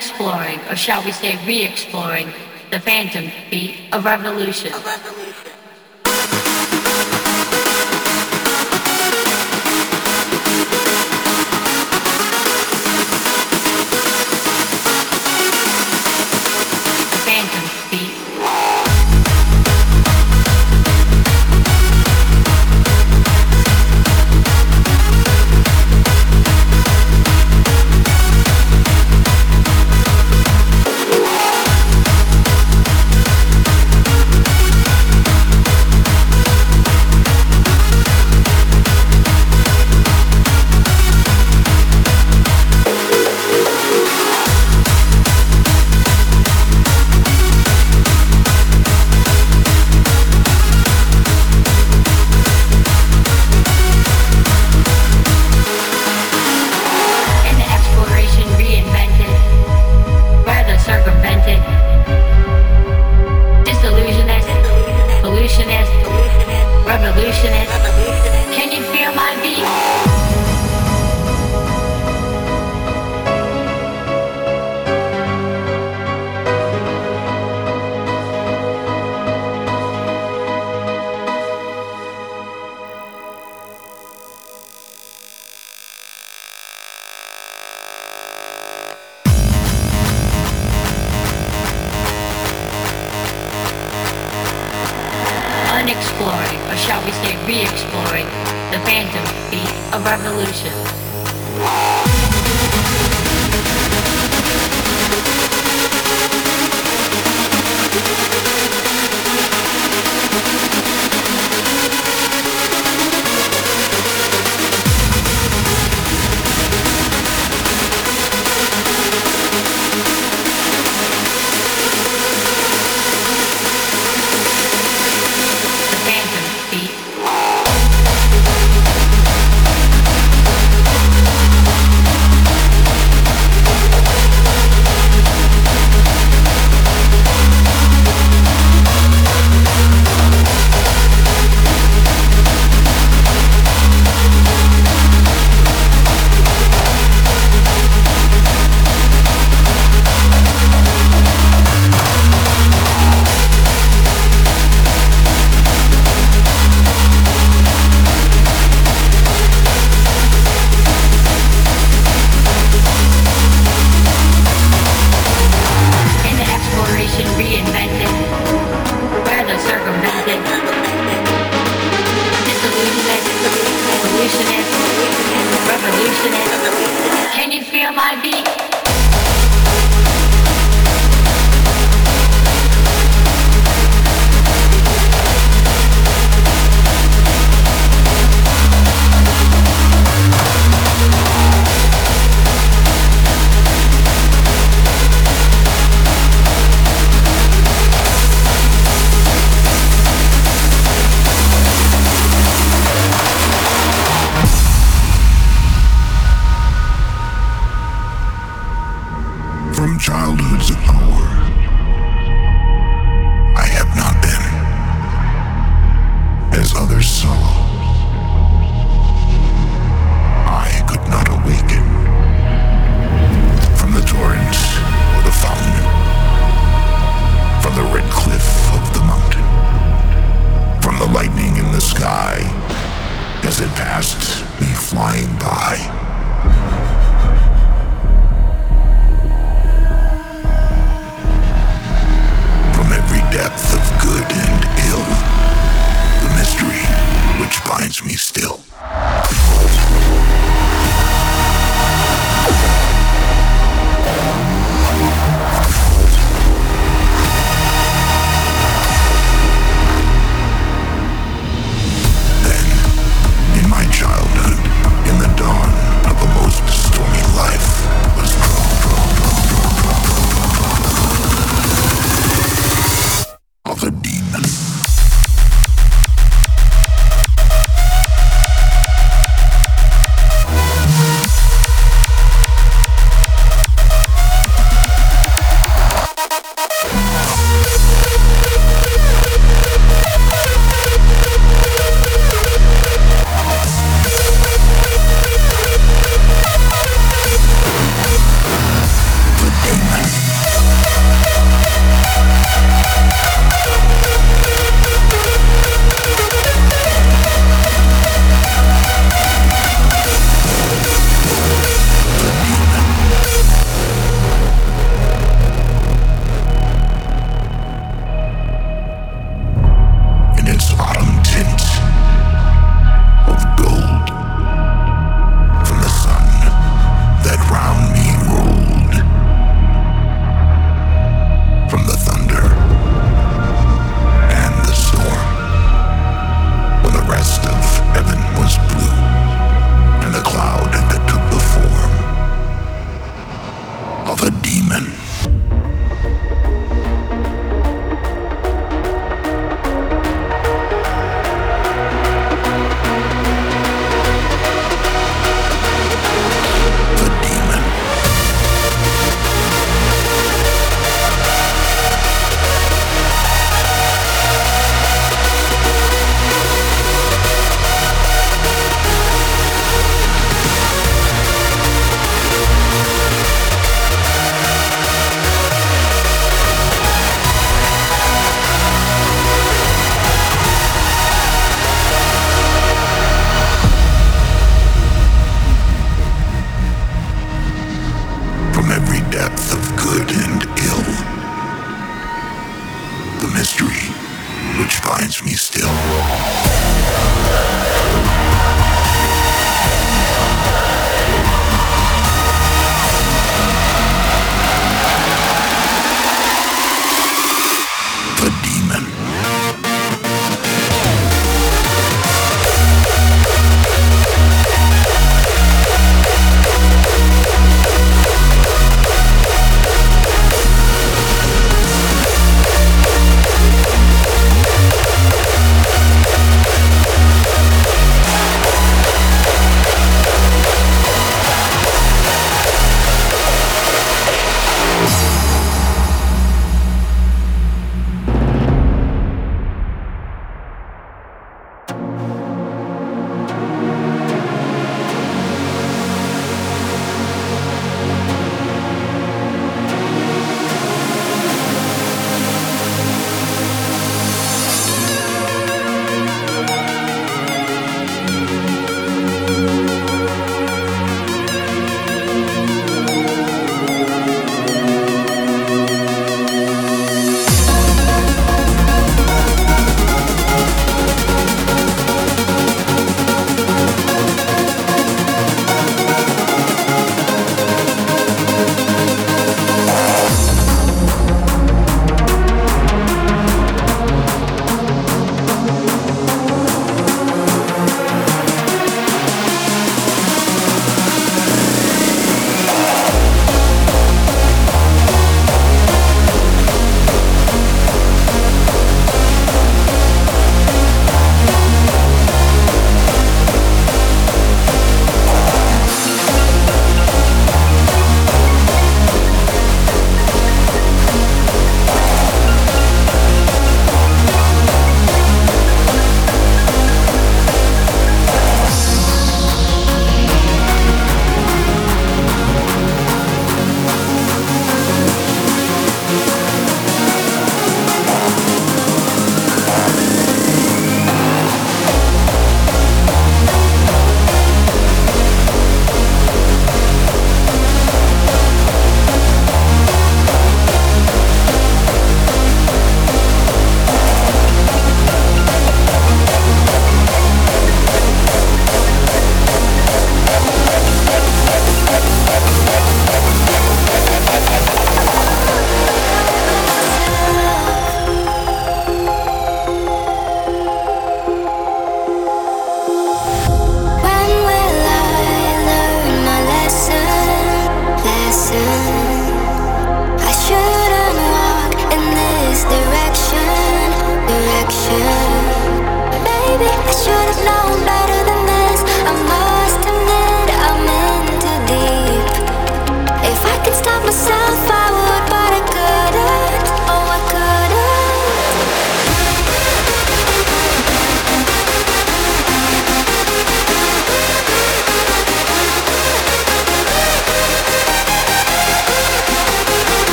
unexploring, or shall we say re-exploring, the phantom beat of revolution. moments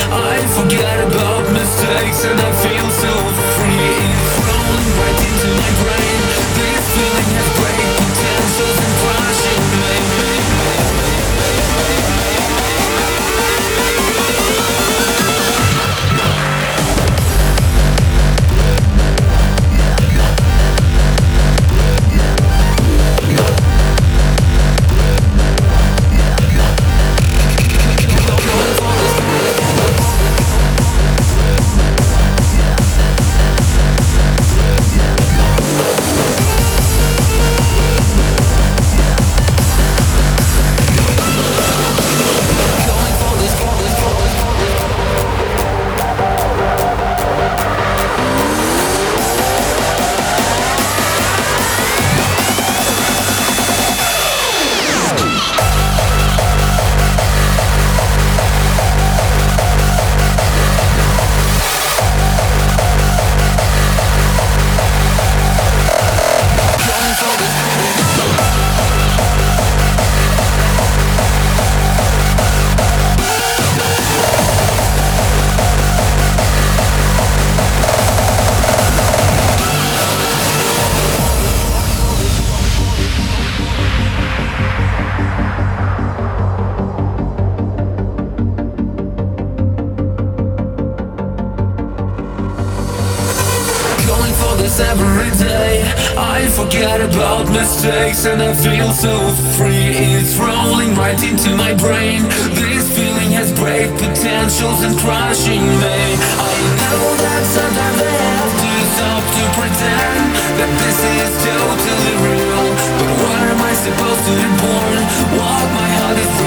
and I forget about mistakes and I feel so free. It's rolling right into my brain This feeling has great potentials and crushing me. I know that sometimes I have to stop to pretend That this is totally real. But what am I supposed to import? What my heart is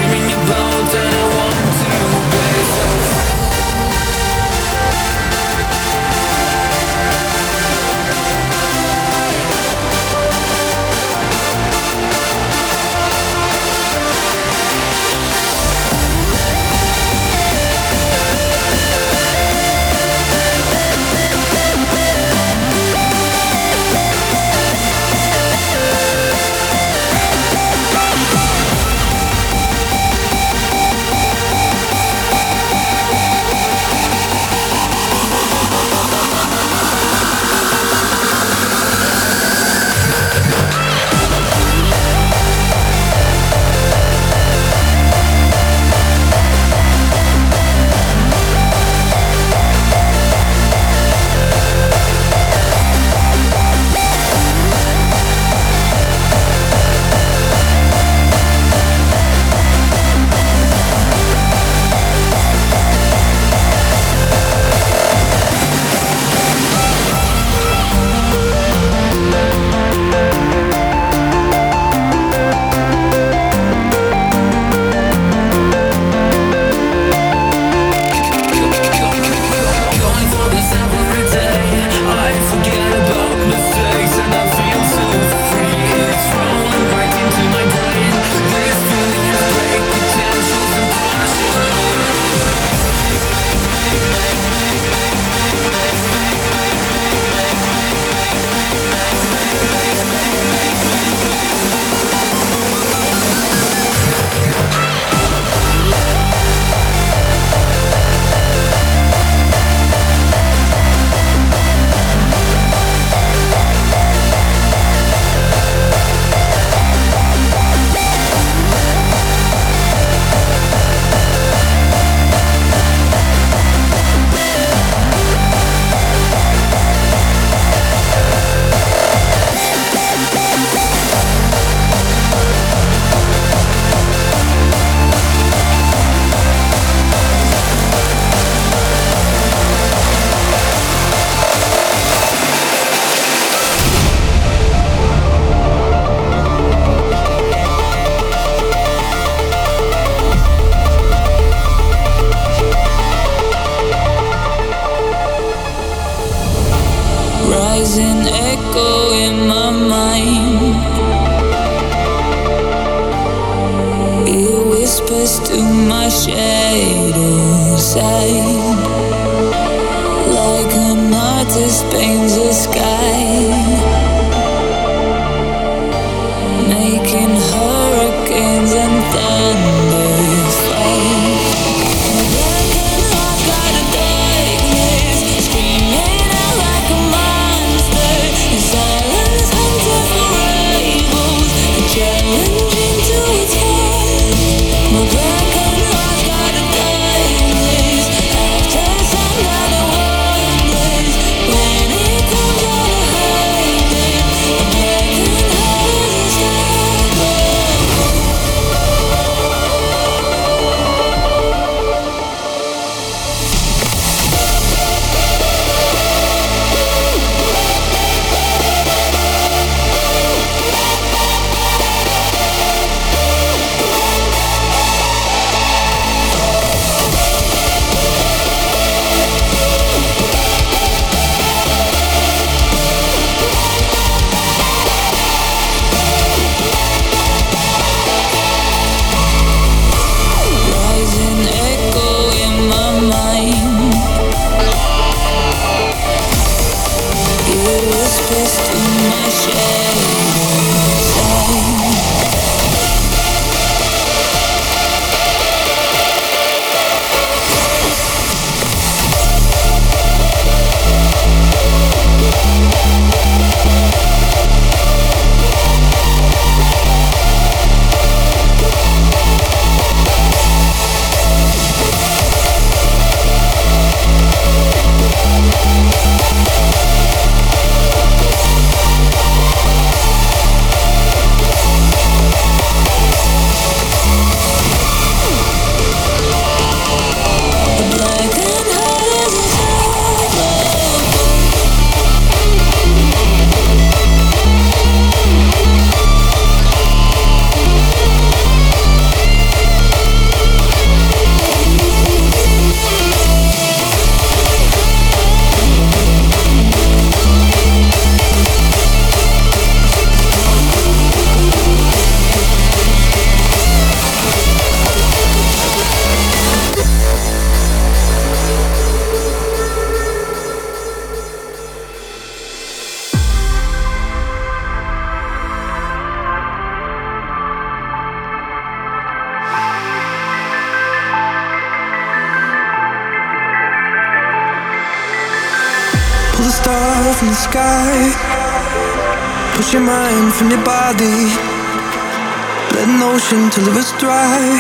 ocean till it was dry.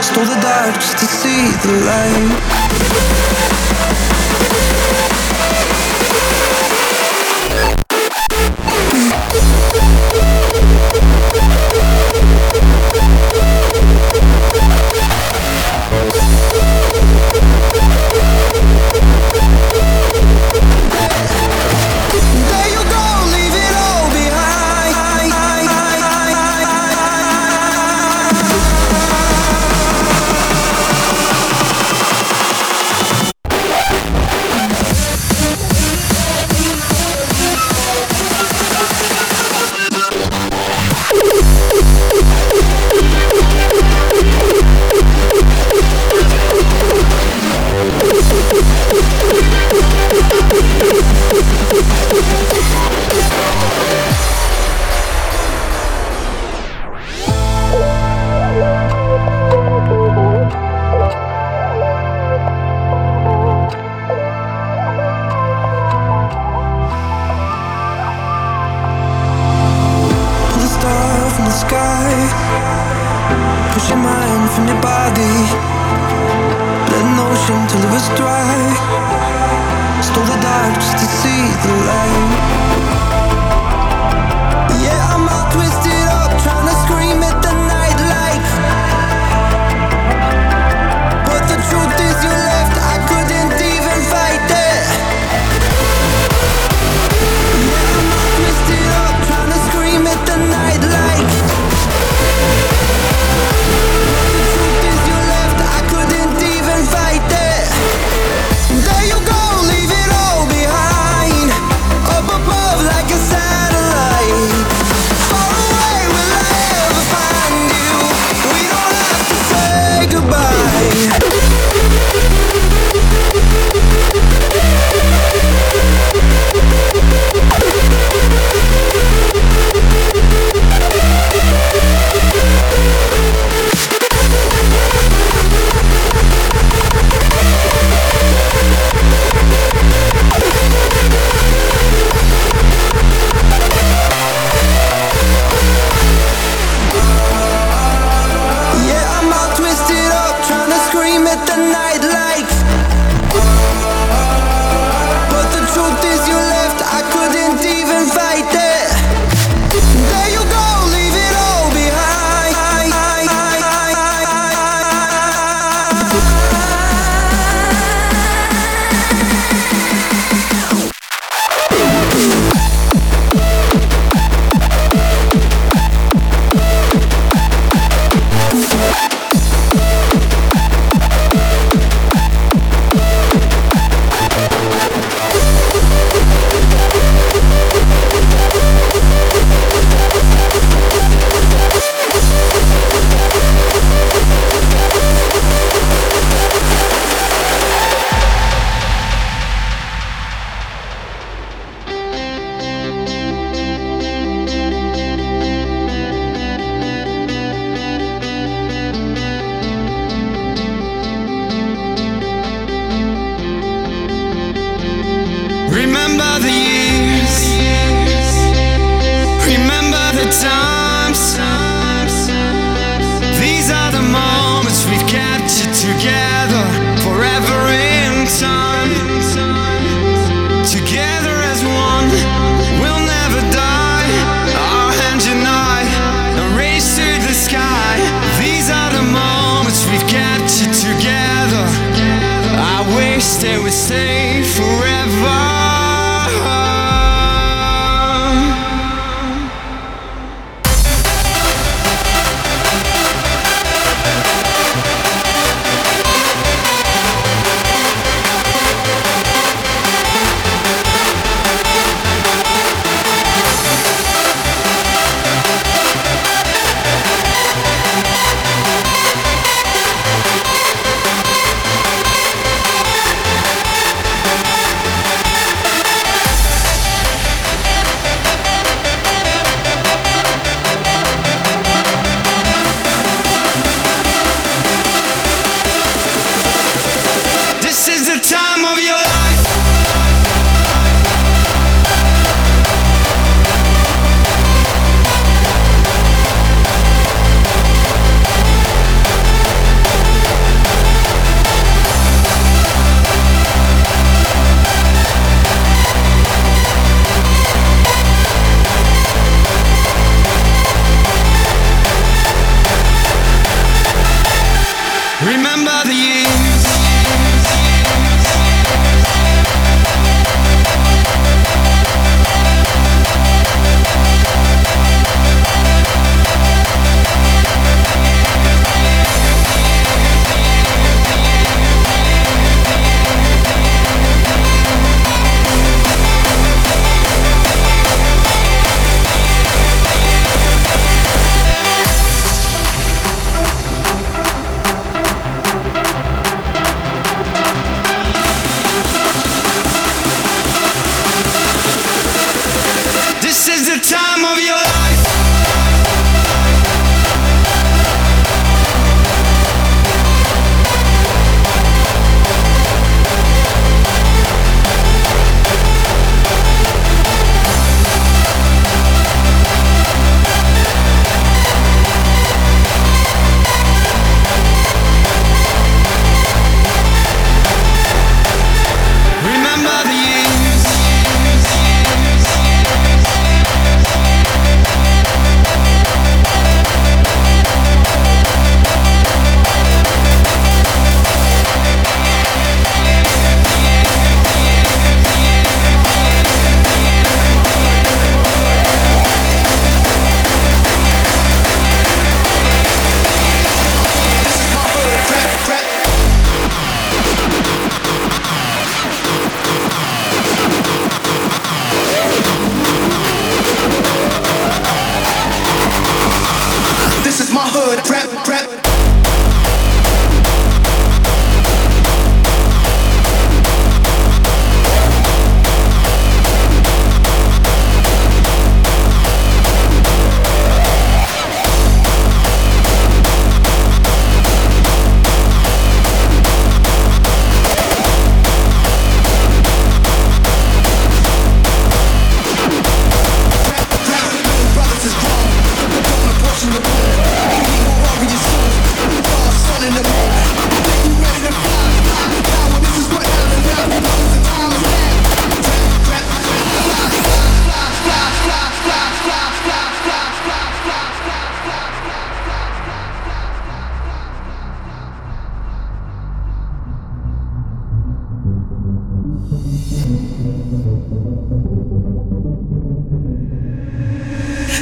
Stole the dark just to see the light.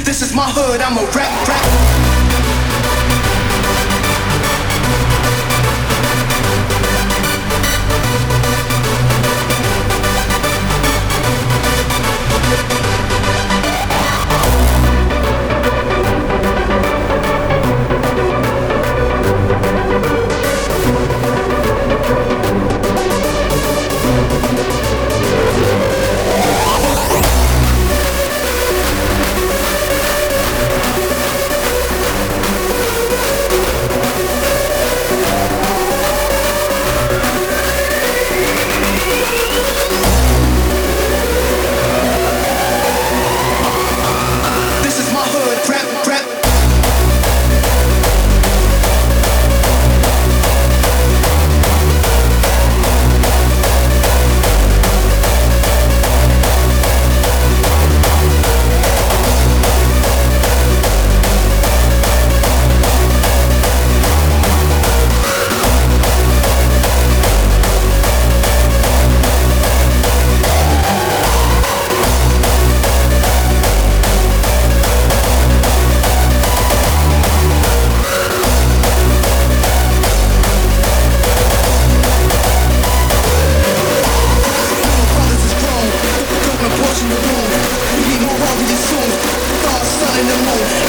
This is my hood, I'm a rap, rap. Revolution.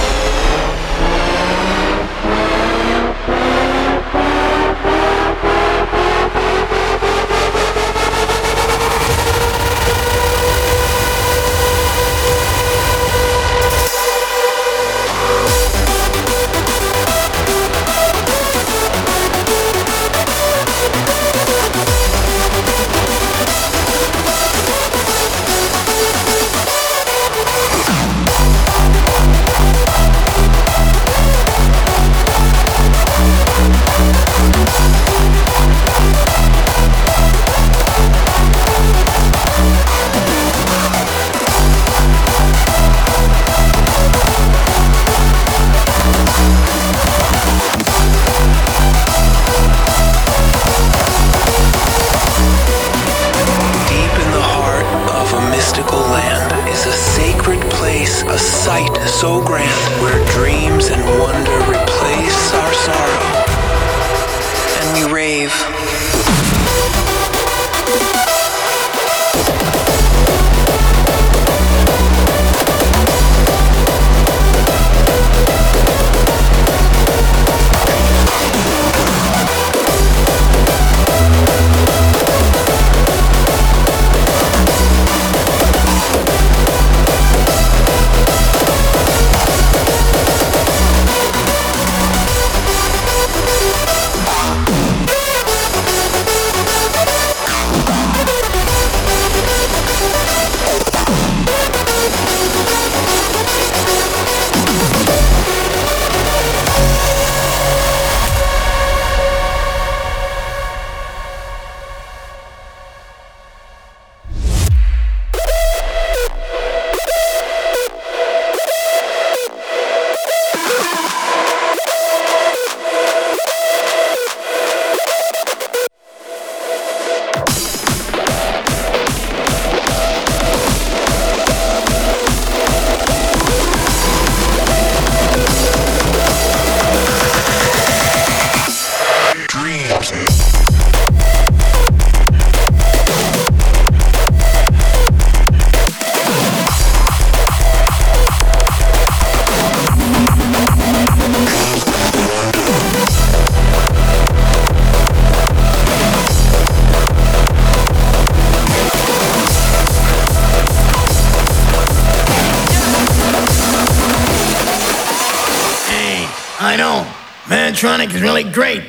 electronic is really great,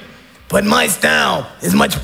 but my style is much